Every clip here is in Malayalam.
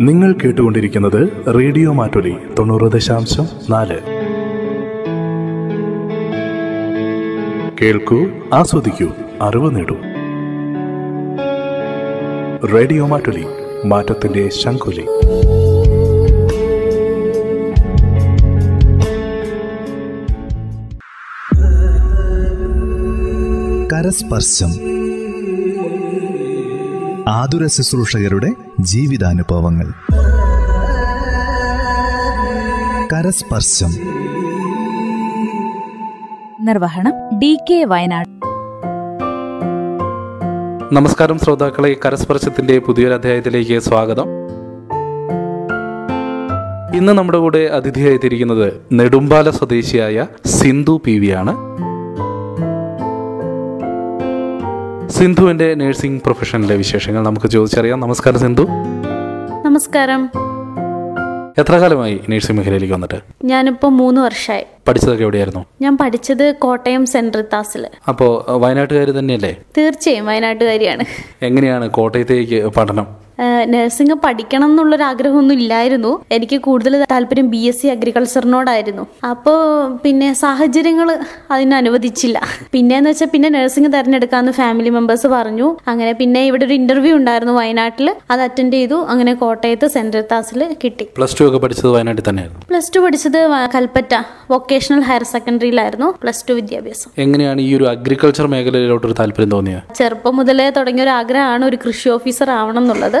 നിങ്ങൾ കേട്ടുകൊണ്ടിരിക്കുന്നത് റേഡിയോ മാറ്റൊലി തൊണ്ണൂറ് ദശാംശം നാല്. കേൾക്കൂ ആസ്വദിക്കൂ അറിവ് നേടൂ. റേഡിയോ മാറ്റൊലി മാറ്റത്തിന്റെ ശംഖുലി. കരസ്പർശം. ആതുര ശുശ്രൂഷകരുടെ ജീവിതാനുഭവങ്ങൾ. കരസ്പർശം. നിർവഹണം ഡി കെ വയനാട്. നമസ്കാരം ശ്രോതാക്കളെ കരസ്പർശത്തിന്റെ പുതിയൊരു അധ്യായത്തിലേക്ക് സ്വാഗതം. ഇന്ന് നമ്മുടെ കൂടെ അതിഥിയായിത്തിരിക്കുന്നത് നെടുമ്പാല സ്വദേശിയായ സിന്ധു പി വി ആണ്. സിന്ധുവിന്റെ നഴ്സിംഗ് പ്രൊഫഷനിലെ വിശേഷങ്ങൾ നമുക്ക് ചോദിച്ചറിയാം. നമസ്കാരം സിന്ധു. നമസ്കാരം. എത്ര കാലമായി നഴ്സിംഗ് മേഖലയിലേക്ക് വന്നിട്ട്? ഞാനിപ്പോ മൂന്ന് വർഷമായി പഠിച്ചതൊക്കെ എവിടെയായിരുന്നു? ഞാൻ പഠിച്ചത് കോട്ടയം സെൻട്രൽ റിത്താസിൽ അപ്പോ വയനാട്ടുകാർ തന്നെയല്ലേ? തീർച്ചയായും വയനാട്ടുകാരിയാണ്. എങ്ങനെയാണ് കോട്ടയത്തേക്ക് പഠനം? നഴ്സിംഗ് പഠിക്കണം എന്നുള്ളൊരു ആഗ്രഹമൊന്നും ഇല്ലായിരുന്നു. എനിക്ക് കൂടുതൽ താല്പര്യം ബി എസ് സി അഗ്രികൾച്ചറിനോടായിരുന്നു അപ്പോൾ പിന്നെ സാഹചര്യങ്ങൾ അതിന് അനുവദിച്ചില്ല. പിന്നെന്ന് വെച്ചാൽ പിന്നെ നഴ്സിംഗ് തിരഞ്ഞെടുക്കാമെന്ന് ഫാമിലി മെമ്പേഴ്സ് പറഞ്ഞു. അങ്ങനെ പിന്നെ ഇവിടെ ഒരു ഇന്റർവ്യൂ ഉണ്ടായിരുന്നു വയനാട്ടിൽ അത് അറ്റൻഡ് ചെയ്തു. അങ്ങനെ കോട്ടയത്ത് സെൻട്രൽ താസിൽ കിട്ടി. പ്ലസ് ടു ഒക്കെ പഠിച്ചത് വയനാട്ടിൽ തന്നെയായിരുന്നു? പ്ലസ് ടു പഠിച്ചത് കൽപ്പറ്റ. വൊക്കേഷണൽ ഹയർ സെക്കൻഡറിയിലായിരുന്നു പ്ലസ് ടു വിദ്യാഭ്യാസം. എങ്ങനെയാണ് ഈ ഒരു അഗ്രികൾച്ചർ മേഖലയിലോട്ട് ഒരു താല്പര്യം തോന്നിയത് ചെറുപ്പം മുതലേ തുടങ്ങിയ ഒരു ആഗ്രഹമാണ് ഒരു കൃഷി ഓഫീസർ ആവണം എന്നുള്ളത്.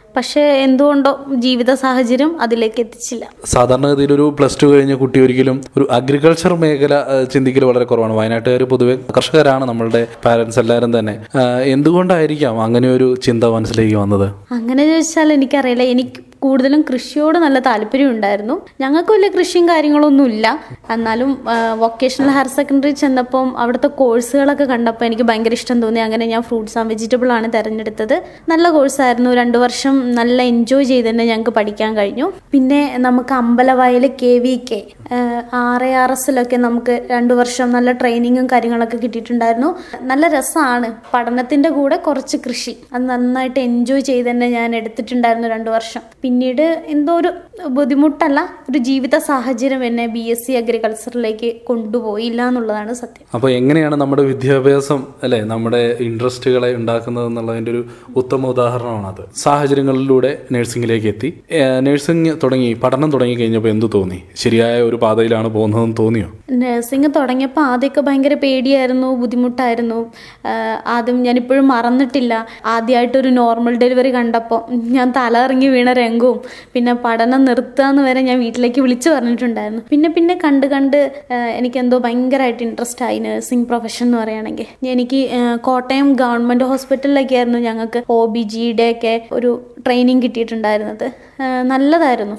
പക്ഷേ എന്തുകൊണ്ടോ ജീവിത സാഹചര്യം അതിലേക്ക് എത്തിച്ചില്ല. സാധാരണഗതിയിൽ ഒരു പ്ലസ് ടു കഴിഞ്ഞ കുട്ടി ഒരിക്കലും ഒരു അഗ്രികൾച്ചർ മേഖല ചിന്തിക്കൽ വളരെ കുറവാണ്. വയനാട്ടുകാർ പൊതുവെ കർഷകരാണ് നമ്മളുടെ പാരൻസ് എല്ലാവരും തന്നെ. എന്തുകൊണ്ടായിരിക്കാം അങ്ങനെ ഒരു ചിന്ത മനസ്സിലേക്ക് വന്നത്? അങ്ങനെ ചോദിച്ചാൽ എനിക്കറിയില്ല. എനിക്ക് കൂടുതലും കൃഷിയോട് നല്ല താല്പര്യം ഉണ്ടായിരുന്നു. ഞങ്ങൾക്ക് വലിയ കൃഷിയും കാര്യങ്ങളൊന്നും ഇല്ല. എന്നാലും വൊക്കേഷണൽ ഹയർ സെക്കൻഡറി ചെന്നപ്പം അവിടുത്തെ കോഴ്സുകളൊക്കെ കണ്ടപ്പോൾ എനിക്ക് ഭയങ്കര ഇഷ്ടം തോന്നി. അങ്ങനെ ഞാൻ ഫ്രൂട്ട്സ് ആൻഡ് വെജിറ്റബിൾ ആണ് തിരഞ്ഞെടുത്തത്. നല്ല കോഴ്സായിരുന്നു രണ്ട് വർഷം നല്ല എൻജോയ് ചെയ്ത് തന്നെ ഞങ്ങൾക്ക് പഠിക്കാൻ കഴിഞ്ഞു. പിന്നെ നമുക്ക് Ambalavayal K V K R A R എസിലൊക്കെ നമുക്ക് രണ്ട് വർഷം നല്ല ട്രെയിനിങ്ങും കാര്യങ്ങളൊക്കെ കിട്ടിയിട്ടുണ്ടായിരുന്നു. നല്ല രസമാണ് പഠനത്തിന്റെ കൂടെ കുറച്ച് കൃഷി. അത് നന്നായിട്ട് എൻജോയ് ചെയ്ത് തന്നെ ഞാൻ എടുത്തിട്ടുണ്ടായിരുന്നു രണ്ട് വർഷം. പിന്നീട് എന്തോ ഒരു ബുദ്ധിമുട്ടല്ല ഒരു ജീവിത സാഹചര്യം എന്നെ ബി എസ് സി അഗ്രികൾച്ചറിലേക്ക് കൊണ്ടുപോയില്ല എന്നുള്ളതാണ് സത്യം. അപ്പോൾ എങ്ങനെയാണ് നമ്മുടെ വിദ്യാഭ്യാസം അല്ലെ നമ്മുടെ ഇൻട്രസ്റ്റുകളെ ഉണ്ടാക്കുന്നത് എന്നുള്ളതിന്റെ ഒരു ഉത്തമ ഉദാഹരണമാണ് അത് സാഹചര്യങ്ങളിലൂടെ നഴ്സിംഗിലേക്ക് എത്തി. നഴ്സിംഗ് തുടങ്ങി പഠനം തുടങ്ങി കഴിഞ്ഞപ്പോൾ എന്ത് തോന്നി? ശരിയായ ഒരു പാതയിലാണ് പോകുന്നതെന്ന് തോന്നിയോ? നഴ്സിംഗ് തുടങ്ങിയപ്പോൾ ആദ്യമൊക്കെ ഭയങ്കര പേടിയായിരുന്നു ബുദ്ധിമുട്ടായിരുന്നു. ആദ്യം ഞാനിപ്പോഴും മറന്നിട്ടില്ല. ആദ്യമായിട്ടൊരു നോർമൽ ഡെലിവറി കണ്ടപ്പോൾ ഞാൻ തല ഇറങ്ങി വീണ രംഗവും പിന്നെ പഠനം നിർത്തുകയെന്ന് വരെ ഞാൻ വീട്ടിലേക്ക് വിളിച്ചു പറഞ്ഞിട്ടുണ്ടായിരുന്നു. പിന്നെ പിന്നെ കണ്ട് കണ്ട് എനിക്കെന്തോ ഭയങ്കരമായിട്ട് ഇൻട്രസ്റ്റ് ആയി നഴ്സിംഗ് പ്രൊഫഷൻ എന്ന് പറയുകയാണെങ്കിൽ. എനിക്ക് കോട്ടയം ഗവൺമെന്റ് ഹോസ്പിറ്റലിലൊക്കെ ആയിരുന്നു ഞങ്ങൾക്ക് ഒ ബി ജിയുടെ ഒക്കെ ഒരു ട്രെയിനിങ് കിട്ടിയിട്ടുണ്ടായിരുന്നത്. നല്ലതായിരുന്നു.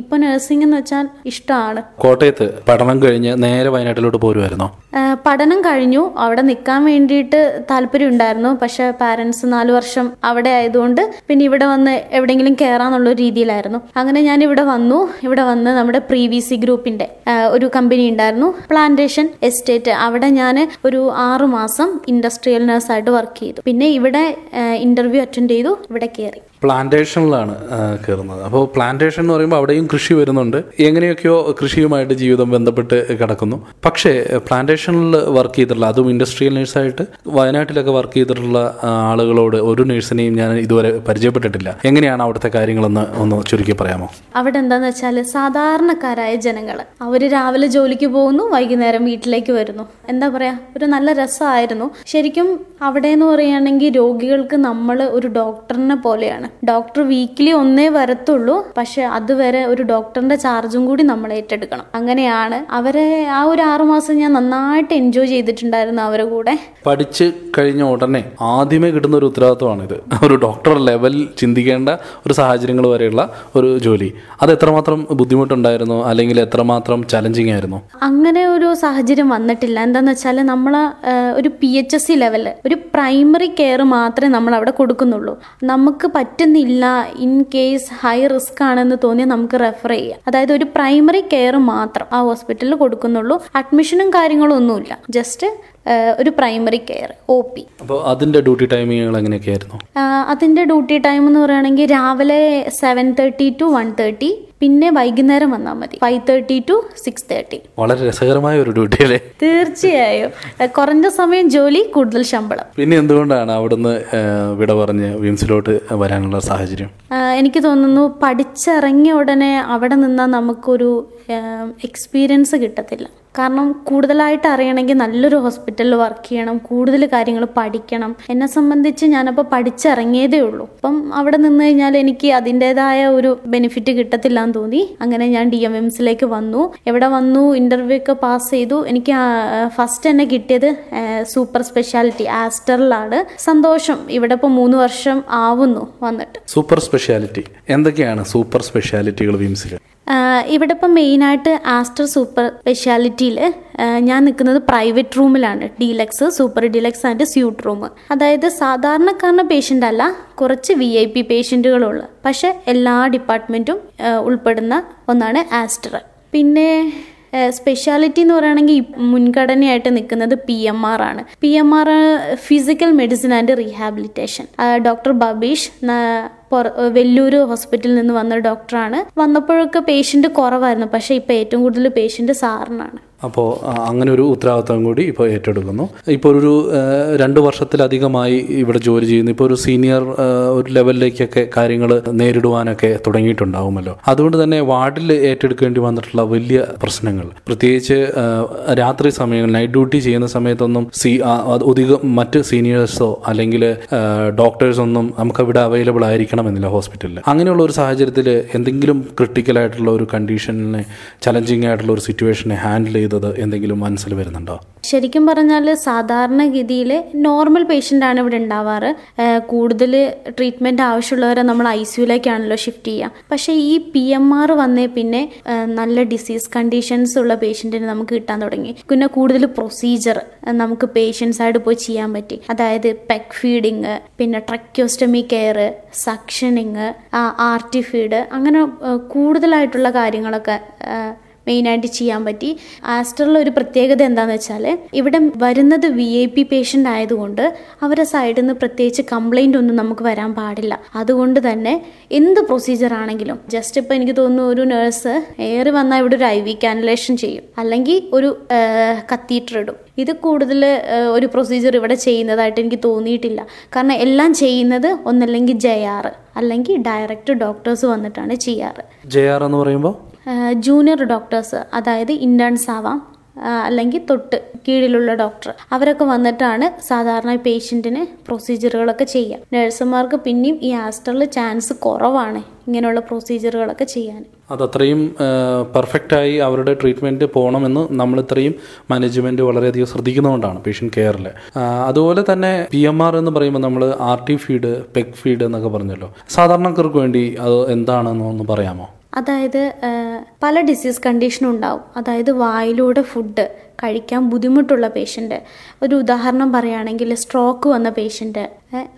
ഇപ്പൊ നഴ്സിംഗ് എന്ന് വെച്ചാൽ ഇഷ്ടമാണ് കോട്ടയത്ത് പഠനം കഴിഞ്ഞ് നേരെ വയനാട്ടിലോട്ട് പോരുമായിരുന്നോ പഠനം കഴിഞ്ഞു. അവിടെ നിൽക്കാൻ വേണ്ടിയിട്ട് താല്പര്യം ഉണ്ടായിരുന്നു. പക്ഷെ പാരന്റ്സ് നാല് വർഷം അവിടെ ആയതുകൊണ്ട് പിന്നെ ഇവിടെ വന്ന് എവിടെയെങ്കിലും കയറാന്നുള്ള രീതിയിലായിരുന്നു. അങ്ങനെ ഞാൻ ഇവിടെ വന്നു. ഇവിടെ വന്ന് നമ്മുടെ പ്രീ വി സി ഗ്രൂപ്പിന്റെ ഒരു കമ്പനി ഉണ്ടായിരുന്നു. പ്ലാന്റേഷൻ എസ്റ്റേറ്റ് അവിടെ ഞാൻ ഒരു ആറു മാസം ഇൻഡസ്ട്രിയൽ നഴ്സായിട്ട് വർക്ക് ചെയ്തു. പിന്നെ ഇവിടെ ഇന്റർവ്യൂ അറ്റൻഡ് ചെയ്തു. ഇവിടെ കയറി. പ്ലാന്റേഷനിലാണ് കയറുന്നത്. അപ്പോൾ പ്ലാന്റേഷൻ എന്ന് പറയുമ്പോൾ അവിടെയും കൃഷി വരുന്നുണ്ട്. എങ്ങനെയൊക്കെയോ കൃഷിയുമായിട്ട് ജീവിതം ബന്ധപ്പെട്ട് കിടക്കുന്നു. പക്ഷേ പ്ലാന്റേഷനിൽ വർക്ക് ചെയ്തിട്ടുള്ള അതും ഇൻഡസ്ട്രിയൽ നേഴ്സായിട്ട് വയനാട്ടിലൊക്കെ വർക്ക് ചെയ്തിട്ടുള്ള ആളുകളോട് ഒരു നേഴ്സിനെയും ഞാൻ ഇതുവരെ പരിചയപ്പെട്ടിട്ടില്ല. എങ്ങനെയാണ് അവിടുത്തെ കാര്യങ്ങളെന്ന് ഒന്ന് ചുരുക്കി പറയാമോ? അവിടെ എന്താന്ന് വെച്ചാൽ സാധാരണക്കാരായ ജനങ്ങൾ അവർ രാവിലെ ജോലിക്ക് പോകുന്നു വൈകുന്നേരം വീട്ടിലേക്ക് വരുന്നു. എന്താ പറയാ ഒരു നല്ല രസമായിരുന്നു. ശരിക്കും അവിടെ എന്ന് പറയുകയാണെങ്കിൽ രോഗികൾക്ക് നമ്മൾ ഒരു ഡോക്ടറിനെ പോലെയാണ്. ഡോക്ടർ വീക്കിലി ഒന്നേ വരത്തുള്ളൂ പക്ഷെ അതുവരെ ഒരു ഡോക്ടറിന്റെ ചാർജും കൂടി നമ്മൾ ഏറ്റെടുക്കണം. അങ്ങനെയാണ് അവരെ ആ ഒരു ആറുമാസം ഞാൻ നന്നായിട്ട് എൻജോയ് ചെയ്തിട്ടുണ്ടായിരുന്നു അവരെ കൂടെ. പഠിച്ച് കഴിഞ്ഞ ഉടനെ ആദ്യമേ കിട്ടുന്ന ഒരു ഉത്തരവാദിത്വമാണ് ഇത് ഒരു ഡോക്ടർ ലെവൽ ചിന്തിക്കേണ്ട ഒരു സാഹചര്യങ്ങൾ വരെയുള്ള ഒരു ജോലി. അത് എത്രമാത്രം ബുദ്ധിമുട്ടുണ്ടായിരുന്നു? അല്ലെങ്കിൽ എത്രമാത്രം ചലഞ്ചിങ് ആയിരുന്നു? അങ്ങനെ ഒരു സാഹചര്യം വന്നിട്ടില്ല. എന്താന്ന് വെച്ചാൽ നമ്മൾ ഒരു P H S C level ഒരു പ്രൈമറി കെയർ മാത്രമേ നമ്മൾ അവിടെ കൊടുക്കുന്നുള്ളൂ. നമുക്ക് പറ്റുന്നില്ല ഇൻ കേസ് ഹൈ റിസ്ക് ആണെന്ന് തോന്നിയാൽ നമുക്ക് റെഫർ ചെയ്യാം. അതായത് ഒരു പ്രൈമറി കെയർ മാത്രം ആ ഹോസ്പിറ്റലിൽ കൊടുക്കുന്നുള്ളൂ. അഡ്മിഷനും കാര്യങ്ങളും ഒന്നുമില്ല ജസ്റ്റ് ഒരു പ്രൈമറി കെയർ ഒ പി അപ്പോൾ അതിന്റെ ഡ്യൂട്ടി ടൈമിങ്ങുകൾ എങ്ങനെയൊക്കെയായിരുന്നു? അതിന്റെ ഡ്യൂട്ടി ടൈം എന്ന് പറയുകയാണെങ്കിൽ രാവിലെ seven thirty to one thirty പിന്നെ വൈകുന്നേരം വന്നാൽ മതി. Five thirty to six thirty വളരെ രസകരമായ ഒരു ഡ്യൂട്ടി അല്ലേ? തീർച്ചയായും. കുറഞ്ഞ സമയം ജോലി കൂടുതൽ ശമ്പളം. പിന്നെ എന്തുകൊണ്ടാണ് അവിടുന്ന് വിട പറഞ്ഞ് വിംസിലോട്ട് വരാനുള്ള സാഹചര്യം? എനിക്ക് തോന്നുന്നു പഠിച്ചിറങ്ങിയ ഉടനെ അവിടെ നിന്നാൽ നമുക്കൊരു എക്സ്പീരിയൻസ് കിട്ടത്തില്ല. കാരണം കൂടുതലായിട്ട് അറിയണമെങ്കിൽ നല്ലൊരു ഹോസ്പിറ്റലിൽ വർക്ക് ചെയ്യണം കൂടുതൽ കാര്യങ്ങൾ പഠിക്കണം. എന്നെ സംബന്ധിച്ച് ഞാനപ്പോൾ പഠിച്ചിറങ്ങിയതേ ഉള്ളൂ. അപ്പം അവിടെ നിന്ന് കഴിഞ്ഞാൽ എനിക്ക് അതിന്റെതായ ഒരു ബെനിഫിറ്റ് കിട്ടത്തില്ല എന്ന് തോന്നി. അങ്ങനെ ഞാൻ ഡി എം എംസിലേക്ക് വന്നു. എവിടെ വന്നു ഇന്റർവ്യൂ ഒക്കെ പാസ് ചെയ്തു. എനിക്ക് ഫസ്റ്റ് തന്നെ കിട്ടിയത് സൂപ്പർ സ്പെഷ്യാലിറ്റി ആസ്റ്ററിലാണ് സന്തോഷം. ഇവിടെ ഇപ്പോൾ മൂന്ന് വർഷം ആവുന്നു വന്നിട്ട്. സൂപ്പർ സ്പെഷ്യാലിറ്റി എന്തൊക്കെയാണ് സൂപ്പർ സ്പെഷ്യാലിറ്റികൾ വിംസിൽ ഇവിടെ ഇപ്പം മെയിനായിട്ട് ആസ്റ്റർ സൂപ്പർ സ്പെഷ്യാലിറ്റിയിൽ ഞാൻ നിൽക്കുന്നത് പ്രൈവറ്റ് റൂമിലാണ്. Deluxe super deluxe and suite room. അതായത് സാധാരണക്കാരന പേഷ്യന്റ് അല്ല കുറച്ച് വി ഐ പി പേഷ്യന്റുകളുള്ള പക്ഷേ എല്ലാ ഡിപ്പാർട്ട്മെന്റും ഉൾപ്പെടുന്ന ഒന്നാണ് ആസ്റ്റർ. പിന്നെ സ്പെഷ്യാലിറ്റി എന്ന് പറയുകയാണെങ്കിൽ മുൻഗണനയായിട്ട് നിൽക്കുന്നത് പി എം ആർ ആണ്. P M R physical medicine and rehabilitation doctor Babeesh Vellore ഹോസ്പിറ്റലിൽ നിന്ന് വന്ന ഡോക്ടറാണ് വന്നപ്പോഴൊക്കെ പേഷ്യന്റ് കുറവായിരുന്നു പക്ഷേ ഇപ്പോൾ ഏറ്റവും കൂടുതൽ പേഷ്യന്റ് സാറിനാണ്. അപ്പോൾ അങ്ങനെ ഒരു ഉത്തരവാദിത്വം കൂടി ഇപ്പോൾ ഏറ്റെടുക്കുന്നു. ഇപ്പോൾ ഒരു രണ്ട് വർഷത്തിലധികമായി ഇവിടെ ജോലി ചെയ്യുന്നു ഇപ്പോൾ ഒരു സീനിയർ ഒരു ലെവലിലേക്കൊക്കെ കാര്യങ്ങൾ നേരിടുവാനൊക്കെ തുടങ്ങിയിട്ടുണ്ടാവുമല്ലോ. അതുകൊണ്ട് തന്നെ വാർഡിൽ ഏറ്റെടുക്കേണ്ടി വന്നിട്ടുള്ള വലിയ പ്രശ്നങ്ങൾ. പ്രത്യേകിച്ച് രാത്രി സമയങ്ങളിൽ നൈറ്റ് ഡ്യൂട്ടി ചെയ്യുന്ന സമയത്തൊന്നും സി അധികം മറ്റ് സീനിയേഴ്സോ അല്ലെങ്കിൽ ഡോക്ടേഴ്സ് ഒന്നും നമുക്ക് ഇവിടെ അവൈലബിൾ ആയിരിക്കണമെന്നില്ല ഹോസ്പിറ്റലിൽ അങ്ങനെയുള്ള ഒരു സാഹചര്യത്തിൽ എന്തെങ്കിലും ക്രിട്ടിക്കലായിട്ടുള്ള ഒരു കണ്ടീഷനെ ചലഞ്ചിങ് ആയിട്ടുള്ള ഒരു സിറ്റുവേഷനെ ഹാൻഡിൽ ചെയ്തത് എന്തെങ്കിലും മനസ്സിൽ വരുന്നുണ്ടോ? ശരിക്കും പറഞ്ഞാൽ സാധാരണഗതിയിൽ നോർമൽ പേഷ്യന്റ് ആണ് ഇവിടെ ഉണ്ടാവാറ്. കൂടുതൽ ട്രീറ്റ്മെന്റ് ആവശ്യമുള്ളവരെ നമ്മൾ ഐ സിയുലേക്കാണല്ലോ ഷിഫ്റ്റ് ചെയ്യുക. പക്ഷേ ഈ പി എം ആർ വന്നേ പിന്നെ നല്ല ഡിസീസ് കണ്ടീഷൻസ് ഉള്ള പേഷ്യന്റിന് നമുക്ക് കിട്ടാൻ തുടങ്ങി. പിന്നെ കൂടുതൽ പ്രൊസീജിയർ നമുക്ക് പേഷ്യൻസ് ആയിട്ട് പോയി ചെയ്യാൻ പറ്റി. അതായത് പെക് ഫീഡിങ് പിന്നെ ട്രക്യോസ്റ്റമി കെയർ സക്ഷനിങ് ആർട്ടിഫീഡ് അങ്ങനെ കൂടുതലായിട്ടുള്ള കാര്യങ്ങളൊക്കെ മെയിനായിട്ട് ചെയ്യാൻ പറ്റി. ആസ്റ്ററിലെ ഒരു പ്രത്യേകത എന്താണെന്ന് വെച്ചാൽ ഇവിടെ വരുന്നത് വി ഐ പി പേഷ്യന്റ് ആയതുകൊണ്ട് അവരെ സൈഡിൽ നിന്ന് പ്രത്യേകിച്ച് കംപ്ലൈന്റ് ഒന്നും നമുക്ക് വരാൻ പാടില്ല. അതുകൊണ്ട് തന്നെ എന്ത് പ്രൊസീജിയർ ആണെങ്കിലും ജസ്റ്റ് ഇപ്പോൾ എനിക്ക് തോന്നുന്നു ഒരു നേഴ്സ് ഏറി വന്നാൽ ഇവിടെ ഒരു ഐ വി കാനലേഷൻ ചെയ്യും. അല്ലെങ്കിൽ ഒരു കത്തീറ്റർ ഇടും. ഇത് കൂടുതൽ ഒരു പ്രൊസീജിയർ ഇവിടെ ചെയ്യുന്നതായിട്ട് എനിക്ക് തോന്നിയിട്ടില്ല. കാരണം എല്ലാം ചെയ്യുന്നത് ഒന്നല്ലെങ്കിൽ ജയാറ് അല്ലെങ്കിൽ ഡയറക്റ്റ് ഡോക്ടേഴ്സ് വന്നിട്ടാണ് ചെയ്യാറ്. ജയാർ എന്ന് പറയുമ്പോൾ ജൂനിയർ ഡോക്ടേഴ്സ് അതായത് ഇന്റേൺസ് ആവാം അല്ലെങ്കിൽ തൊട്ട് കീഴിലുള്ള ഡോക്ടർ അവരൊക്കെ വന്നിട്ടാണ് സാധാരണ പേഷ്യന്റിന് പ്രൊസീജിയറുകളൊക്കെ ചെയ്യുക നഴ്സുമാർക്ക് പിന്നെയും ഈ ആസ്റ്ററിൽ ചാൻസ് കുറവാണ് ഇങ്ങനെയുള്ള പ്രൊസീജിയറുകളൊക്കെ ചെയ്യാൻ. അതത്രയും പെർഫെക്റ്റായി അവരുടെ ട്രീറ്റ്മെന്റ് പോകണമെന്ന് നമ്മൾ ഇത്രയും മാനേജ്മെന്റ് വളരെയധികം ശ്രദ്ധിക്കുന്നതുകൊണ്ടാണ് പേഷ്യന്റ് കെയറിൽ അതുപോലെ തന്നെ പി എം ആർ എന്ന് പറയുമ്പോൾ നമ്മൾ R T feed PEG feed എന്നൊക്കെ പറഞ്ഞല്ലോ. സാധാരണക്കാർക്ക് വേണ്ടി അത് എന്താണെന്ന് ഒന്ന് പറയാമോ? അതായത് പല ഡിസീസ് കണ്ടീഷനും ഉണ്ടാവും. അതായത് വായിലൂടെ ഫുഡ് കഴിക്കാൻ ബുദ്ധിമുട്ടുള്ള പേഷ്യന്റ് ഒരു ഉദാഹരണം പറയുകയാണെങ്കിൽ സ്ട്രോക്ക് വന്ന പേഷ്യന്റ്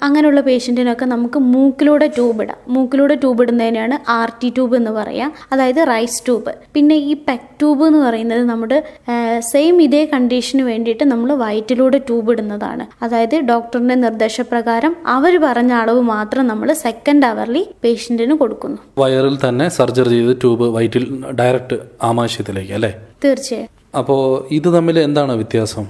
അങ്ങനെയുള്ള പേഷ്യന്റിനൊക്കെ നമുക്ക് മൂക്കിലൂടെ ട്യൂബ് ഇടാം. മൂക്കിലൂടെ ട്യൂബ് ഇടുന്നതിനാണ് ആർ ടി ട്യൂബ് എന്ന് പറയാം. അതായത് റൈസ് ട്യൂബ് പിന്നെ ഈ പെക് ട്യൂബ് എന്ന് പറയുന്നത് നമ്മുടെ സെയിം ഇതേ കണ്ടീഷന് വേണ്ടിയിട്ട് നമ്മൾ വയറ്റിലൂടെ ട്യൂബ് ഇടുന്നതാണ്. അതായത് ഡോക്ടറിന്റെ നിർദ്ദേശപ്രകാരം അവർ പറഞ്ഞ അളവ് മാത്രം നമ്മൾ സെക്കൻഡ് അവർലി പേഷ്യന്റിന് കൊടുക്കുന്നു. വയറിൽ തന്നെ സർജറി ചെയ്ത് ട്യൂബ് വയറ്റിൽ ഡയറക്റ്റ് ആമാശയത്തിലേക്ക് അല്ലേ? തീർച്ചയായും. അപ്പോൾ ഇത് തമ്മിൽ എന്താണ് വ്യത്യാസം?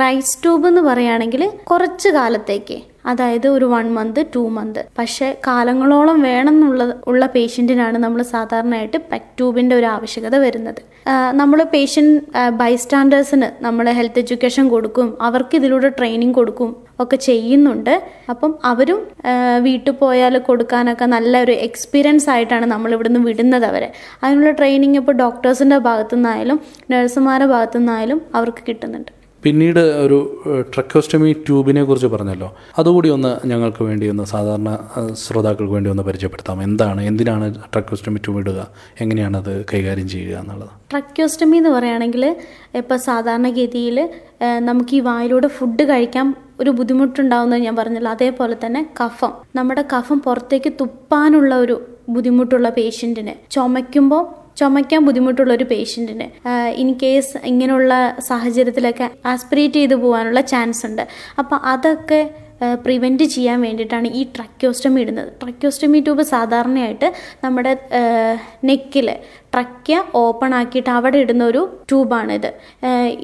റൈസ് ട്യൂബ് എന്ന് പറയുകയാണെങ്കിൽ കുറച്ച് കാലത്തേക്ക് അതായത് ഒരു വൺ മന്ത് ടു മന്ത് പക്ഷേ കാലങ്ങളോളം വേണം എന്നുള്ള ഉള്ള പേഷ്യന്റിനാണ് നമ്മൾ സാധാരണയായിട്ട് പെക് ട്യൂബിന്റെ ഒരു ആവശ്യകത വരുന്നത്. നമ്മൾ പേഷ്യന്റ് ബൈസ്റ്റാൻഡേഴ്സിന് നമ്മൾ ഹെൽത്ത് എഡ്യൂക്കേഷൻ കൊടുക്കും അവർക്ക് ഇതിലൂടെ ട്രെയിനിങ് കൊടുക്കും ഒക്കെ ചെയ്യുന്നുണ്ട്. അപ്പം അവരും വീട്ടിൽ പോയാൽ കൊടുക്കാനൊക്കെ നല്ലൊരു എക്സ്പീരിയൻസ് ആയിട്ടാണ് നമ്മൾ ഇവിടുന്ന് വിടുന്നത് അവരെ. അതിനുള്ള ട്രെയിനിങ് ഇപ്പോൾ ഡോക്ടേഴ്സിന്റെ ഭാഗത്തു നിന്നായാലും നഴ്സുമാരുടെ ഭാഗത്തു നിന്നായാലും അവർക്ക് കിട്ടുന്നുണ്ട്. പിന്നീട് ഒരു ട്രക്കോസ്റ്റമി ട്യൂബിനെ കുറിച്ച് പറഞ്ഞല്ലോ. അതുകൂടി ഒന്ന് ഞങ്ങൾക്ക് വേണ്ടി ഒന്ന് സാധാരണ ശ്രോതാക്കൾക്ക് വേണ്ടി ഒന്ന് പരിചയപ്പെടുത്താം എന്താണ് എന്തിനാണ് ട്രക്കോസ്റ്റമി ട്യൂബ് ഇടുക? എങ്ങനെയാണ് അത് കൈകാര്യം ചെയ്യുക എന്നുള്ളത്? ട്രക്കോസ്റ്റമി എന്ന് പറയുകയാണെങ്കിൽ ഇപ്പോൾ സാധാരണഗതിയിൽ നമുക്ക് ഈ വായിലൂടെ ഫുഡ് കഴിക്കാൻ ഒരു ബുദ്ധിമുട്ടുണ്ടാവുന്നത് ഞാൻ പറഞ്ഞല്ലോ. അതേപോലെ തന്നെ കഫം. നമ്മുടെ കഫം പുറത്തേക്ക് തുപ്പാനുള്ള ഒരു ബുദ്ധിമുട്ടുള്ള പേഷ്യന്റിന് ചുമയ്ക്കുമ്പോൾ ചുമയ്ക്കാൻ ബുദ്ധിമുട്ടുള്ള ഒരു പേഷ്യന്റിന് ഇൻ കേസ് ഇങ്ങനെയുള്ള സാഹചര്യത്തിലൊക്കെ ആസ്പിറേറ്റ് ചെയ്ത് പോകാനുള്ള ചാൻസ് ഉണ്ട്. അപ്പോൾ അതൊക്കെ പ്രിവെന്റ് ചെയ്യാൻ വേണ്ടിയിട്ടാണ് ഈ ട്രക്യോസ്റ്റമി ഇടുന്നത്. ട്രക്യോസ്റ്റമി ട്യൂബ് സാധാരണയായിട്ട് നമ്മുടെ നെക്കിൽ ട്രക്യ ഓപ്പൺ ആക്കിയിട്ട് അവിടെ ഇടുന്ന ഒരു ട്യൂബാണിത്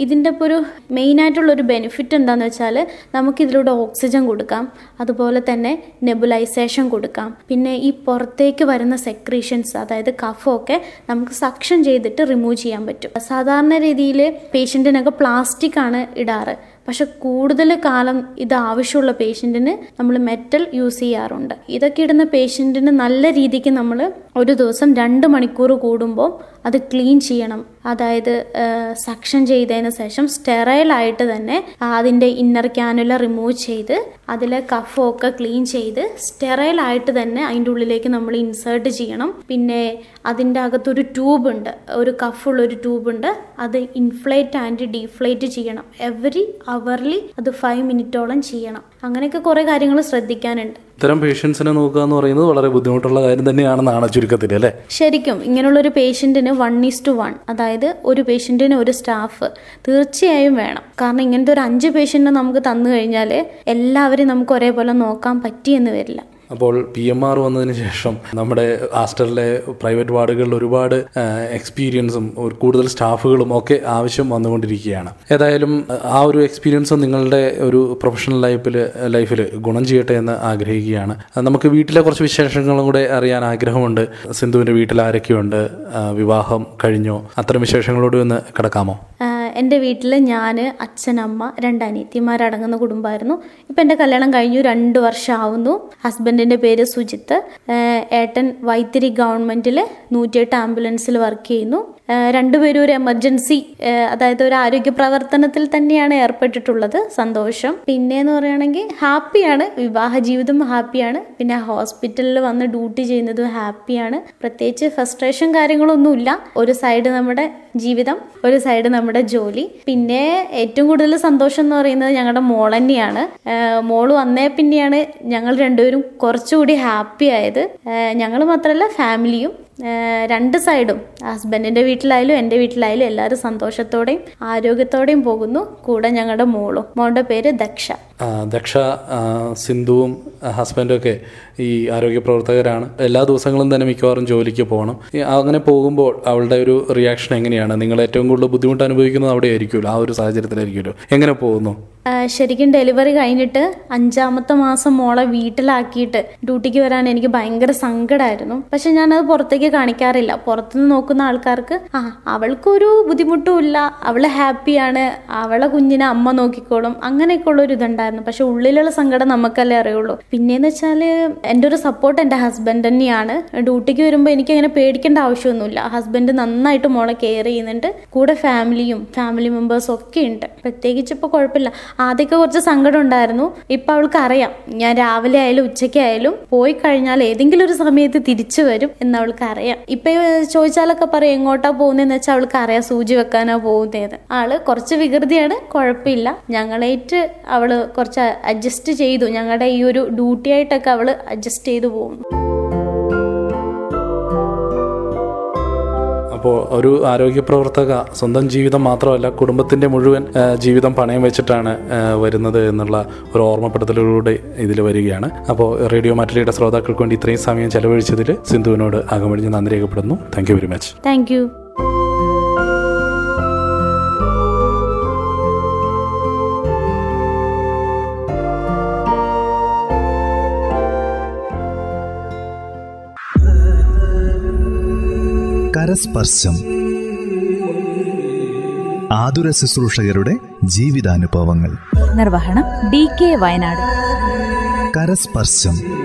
ഇതിന്റെ ഇപ്പോൾ ഒരു മെയിനായിട്ടുള്ളൊരു ബെനിഫിറ്റ് എന്താണെന്ന് വെച്ചാൽ നമുക്കിതിലൂടെ ഓക്സിജൻ കൊടുക്കാം അതുപോലെ തന്നെ നെബുലൈസേഷൻ കൊടുക്കാം. പിന്നെ ഈ പുറത്തേക്ക് വരുന്ന സെക്രീഷൻസ് അതായത് കഫമൊക്കെ നമുക്ക് സക്ഷൻ ചെയ്തിട്ട് റിമൂവ് ചെയ്യാൻ പറ്റും. സാധാരണ രീതിയിൽ പേഷ്യന്റിനൊക്കെ പ്ലാസ്റ്റിക് ആണ് ഇടാറ്. പക്ഷെ കൂടുതൽ കാലം ഇത് ആവശ്യമുള്ള പേഷ്യന്റിന് നമ്മൾ മെറ്റൽ യൂസ് ചെയ്യാറുണ്ട്. ഇതൊക്കെ ഇടുന്ന പേഷ്യന്റിന് നല്ല രീതിക്ക് നമ്മൾ ഒരു ദിവസം രണ്ട് മണിക്കൂർ കൂടുമ്പോൾ അത് ക്ലീൻ ചെയ്യണം. അതായത് സക്ഷൻ ചെയ്തതിന് ശേഷം സ്റ്റെറൈലായിട്ട് തന്നെ അതിന്റെ ഇന്നർ ക്യാനുല റിമൂവ് ചെയ്ത് അതിലെ കഫൊക്കെ ക്ലീൻ ചെയ്ത് സ്റ്റെറൈലായിട്ട് തന്നെ അതിന്റെ ഉള്ളിലേക്ക് നമ്മൾ ഇൻസേർട്ട് ചെയ്യണം. പിന്നെ അതിന്റെ അകത്തൊരു ട്യൂബ് ഉണ്ട്. ഒരു കഫുള്ളൊരു ട്യൂബ് ഉണ്ട്. അത് ഇൻഫ്ലേറ്റ് ആൻഡ് ഡീഫ്ലേറ്റ് ചെയ്യണം. എവറി അവർലി അത് ഫൈവ് മിനിറ്റോളം ചെയ്യണം. അങ്ങനെയൊക്കെ കുറേ കാര്യങ്ങൾ ശ്രദ്ധിക്കാനുണ്ട്. ഇത്തരം പേഷ്യൻസിനെ നോക്കുക എന്ന് പറയുന്നത് വളരെ ബുദ്ധിമുട്ടുള്ള കാര്യം തന്നെയാണെന്നാണ് ചുരുക്കത്തിൽ അല്ലേ? ശരിക്കും ഇങ്ങനെയുള്ളൊരു പേഷ്യന്റിന് വൺ ഈസ് ടു വൺ അതായത് ഒരു പേഷ്യന്റിന് ഒരു സ്റ്റാഫ് തീർച്ചയായും വേണം. കാരണം ഇങ്ങനത്തെ ഒരു അഞ്ച് പേഷ്യന്റിനെ നമുക്ക് തന്നു കഴിഞ്ഞാൽ എല്ലാവരെയും നമുക്ക് ഒരേപോലെ നോക്കാൻ പറ്റിയെന്ന് വരില്ല. അപ്പോൾ പി എം ആർ വന്നതിന് ശേഷം നമ്മുടെ ആസ്റ്ററിലെ പ്രൈവറ്റ് വാർഡുകളിൽ ഒരുപാട് എക്സ്പീരിയൻസും ഒരു കൂടുതൽ സ്റ്റാഫുകളും ഒക്കെ ആവശ്യം വന്നുകൊണ്ടിരിക്കുകയാണ്. ഏതായാലും ആ ഒരു എക്സ്പീരിയൻസും നിങ്ങളുടെ ഒരു പ്രൊഫഷണൽ ലൈഫിൽ ലൈഫിൽ ഗുണം ചെയ്യട്ടെ എന്ന് ആഗ്രഹിക്കുകയാണ്. നമുക്ക് വീട്ടിലെ കുറച്ച് വിശേഷങ്ങളും കൂടെ അറിയാൻ ആഗ്രഹമുണ്ട്. സിന്ധുവിന്റെ വീട്ടിൽ ആരൊക്കെയുണ്ട്? വിവാഹം കഴിഞ്ഞോ? അത്തരം വിശേഷങ്ങളോട് ഒന്ന് കിടക്കാമോ? എന്റെ വീട്ടിൽ ഞാൻ അച്ഛൻ അമ്മ രണ്ട് അനിയത്തിമാരടങ്ങുന്ന കുടുംബമായിരുന്നു ഇപ്പം എന്റെ കല്യാണം കഴിഞ്ഞു രണ്ട് വർഷമാവുന്നു ഹസ്ബൻഡിന്റെ പേര് സുജിത്ത്. ഏട്ടൻ വൈത്തിരി ഗവൺമെന്റിൽ നൂറ്റിയെട്ട് ആംബുലൻസിൽ വർക്ക് ചെയ്യുന്നു. രണ്ടുപേരും ഒരു എമർജൻസി അതായത് ഒരു ആരോഗ്യ പ്രവർത്തനത്തിൽ തന്നെയാണ് ഏർപ്പെട്ടിട്ടുള്ളത്. സന്തോഷം. പിന്നെ എന്ന് പറയുകയാണെങ്കിൽ ഹാപ്പിയാണ്. വിവാഹ ജീവിതം ഹാപ്പിയാണ്. പിന്നെ ഹോസ്പിറ്റലിൽ വന്ന് ഡ്യൂട്ടി ചെയ്യുന്നതും ഹാപ്പിയാണ്. പ്രത്യേകിച്ച് ഫ്രസ്ട്രേഷൻ കാര്യങ്ങളൊന്നുമില്ല. ഒരു സൈഡ് നമ്മുടെ ജീവിതം ഒരു സൈഡ് നമ്മുടെ ജോലി. പിന്നെ ഏറ്റവും കൂടുതൽ സന്തോഷം എന്ന് പറയുന്നത് ഞങ്ങളുടെ മോൾ തന്നെയാണ്. മോൾ വന്നേ പിന്നെയാണ് ഞങ്ങൾ രണ്ടുപേരും കുറച്ചുകൂടി ഹാപ്പി ആയത്. ഞങ്ങൾ മാത്രമല്ല ഫാമിലിയും രണ്ട് സൈഡും. ഹസ്ബൻഡിന്റെ വീട്ടിലായാലും എന്റെ വീട്ടിലായാലും എല്ലാവരും സന്തോഷത്തോടെയും ആരോഗ്യത്തോടെയും പോകുന്നു. കൂടെ ഞങ്ങളുടെ മോളും. മോളുടെ പേര് ദക്ഷ. ദക്ഷ സിന്ധുവും ഹസ്ബൻഡും ഒക്കെ ഈ ആരോഗ്യ പ്രവർത്തകരാണ്. എല്ലാ ദിവസങ്ങളും തന്നെ മിക്കവാറും ജോലിക്ക് പോകണം. അങ്ങനെ പോകുമ്പോൾ അവളുടെ ഒരു റിയാക്ഷൻ എങ്ങനെയാണ്? നിങ്ങൾ ഏറ്റവും കൂടുതൽ ബുദ്ധിമുട്ട് അനുഭവിക്കുന്നത് അവിടെ ആയിരിക്കുമല്ലോ ആ ഒരു സാഹചര്യത്തിലായിരിക്കുമല്ലോ? എങ്ങനെ പോകുന്നു? ശരിക്കും ഡെലിവറി കഴിഞ്ഞിട്ട് അഞ്ചാമത്തെ മാസം മോളെ വീട്ടിലാക്കിയിട്ട് ഡ്യൂട്ടിക്ക് വരാൻ എനിക്ക് ഭയങ്കര സങ്കടമായിരുന്നു പക്ഷെ ഞാനത് പുറത്തേക്ക് കാണിക്കാറില്ല. പുറത്തുനിന്ന് നോക്കുന്ന ആൾക്കാർക്ക് ആ അവൾക്കൊരു ബുദ്ധിമുട്ടും ഇല്ല. അവൾ ഹാപ്പിയാണ് അവളെ കുഞ്ഞിനെ അമ്മ നോക്കിക്കോളും. അങ്ങനെയൊക്കെ ഉള്ള ഒരു ഇതുണ്ടായിരുന്നു. പക്ഷെ ഉള്ളിലുള്ള സങ്കടം നമുക്കല്ലേ അറിയുള്ളൂ. പിന്നെന്ന് വെച്ചാൽ എന്റെ ഒരു സപ്പോർട്ട് എന്റെ ഹസ്ബൻഡ് തന്നെയാണ്. ഡ്യൂട്ടിക്ക് വരുമ്പോൾ എനിക്ക് അങ്ങനെ പേടിക്കേണ്ട ആവശ്യമൊന്നുമില്ല. ഹസ്ബൻഡ് നന്നായിട്ട് മോളെ കെയർ ചെയ്യുന്നുണ്ട്. കൂടെ ഫാമിലിയും ഫാമിലി മെമ്പേഴ്സും ഒക്കെ ഉണ്ട്. പ്രത്യേകിച്ച് ഇപ്പോൾ കുഴപ്പമില്ല. ആദ്യമൊക്കെ കുറച്ച് സങ്കടം ഉണ്ടായിരുന്നു. ഇപ്പം അവൾക്ക് അറിയാം ഞാൻ രാവിലെ ആയാലും ഉച്ചയ്ക്കായാലും പോയി കഴിഞ്ഞാൽ ഏതെങ്കിലും ഒരു സമയത്ത് തിരിച്ചു വരും എന്ന് അവൾക്ക് അറിയാം. ഇപ്പം ചോദിച്ചാലൊക്കെ പറയും എങ്ങോട്ടാ പോകുന്നതെന്ന് വെച്ചാൽ അവൾക്ക് അറിയാം സൂചി വെക്കാനാ പോകുന്നത് ആൾ കുറച്ച് വികൃതിയാണ് കുഴപ്പമില്ല. ഞങ്ങളേറ്റ് അവൾ കുറച്ച് അഡ്ജസ്റ്റ് ചെയ്തു. ഞങ്ങളുടെ ഈ ഒരു ഡ്യൂട്ടി ആയിട്ടൊക്കെ അവൾ അഡ്ജസ്റ്റ് ചെയ്തു പോകുന്നു. അപ്പോൾ ഒരു ആരോഗ്യ പ്രവർത്തക സ്വന്തം ജീവിതം മാത്രമല്ല കുടുംബത്തിന്റെ മുഴുവൻ ജീവിതം പണയം വെച്ചിട്ടാണ് വരുന്നത് എന്നുള്ള ഒരു ഓർമ്മപ്പെടുത്തലിലൂടെ ഇതിൽ വരികയാണ്. അപ്പോൾ റേഡിയോ മാറ്റലിയുടെ ശ്രോതാക്കൾക്ക് വേണ്ടി ഇത്രയും സമയം ചെലവഴിച്ചതിൽ സിന്ധുവിനോട് അകമഴിഞ്ഞ് നന്ദി രേഖപ്പെടുന്നു. Thank you very much thank you കരസ്പർശം ആതുര ശുശ്രൂഷകരുടെ ജീവിതാനുഭവങ്ങൾ. നിർവഹണം ഡി കെ വയനാട്. കരസ്പർശം.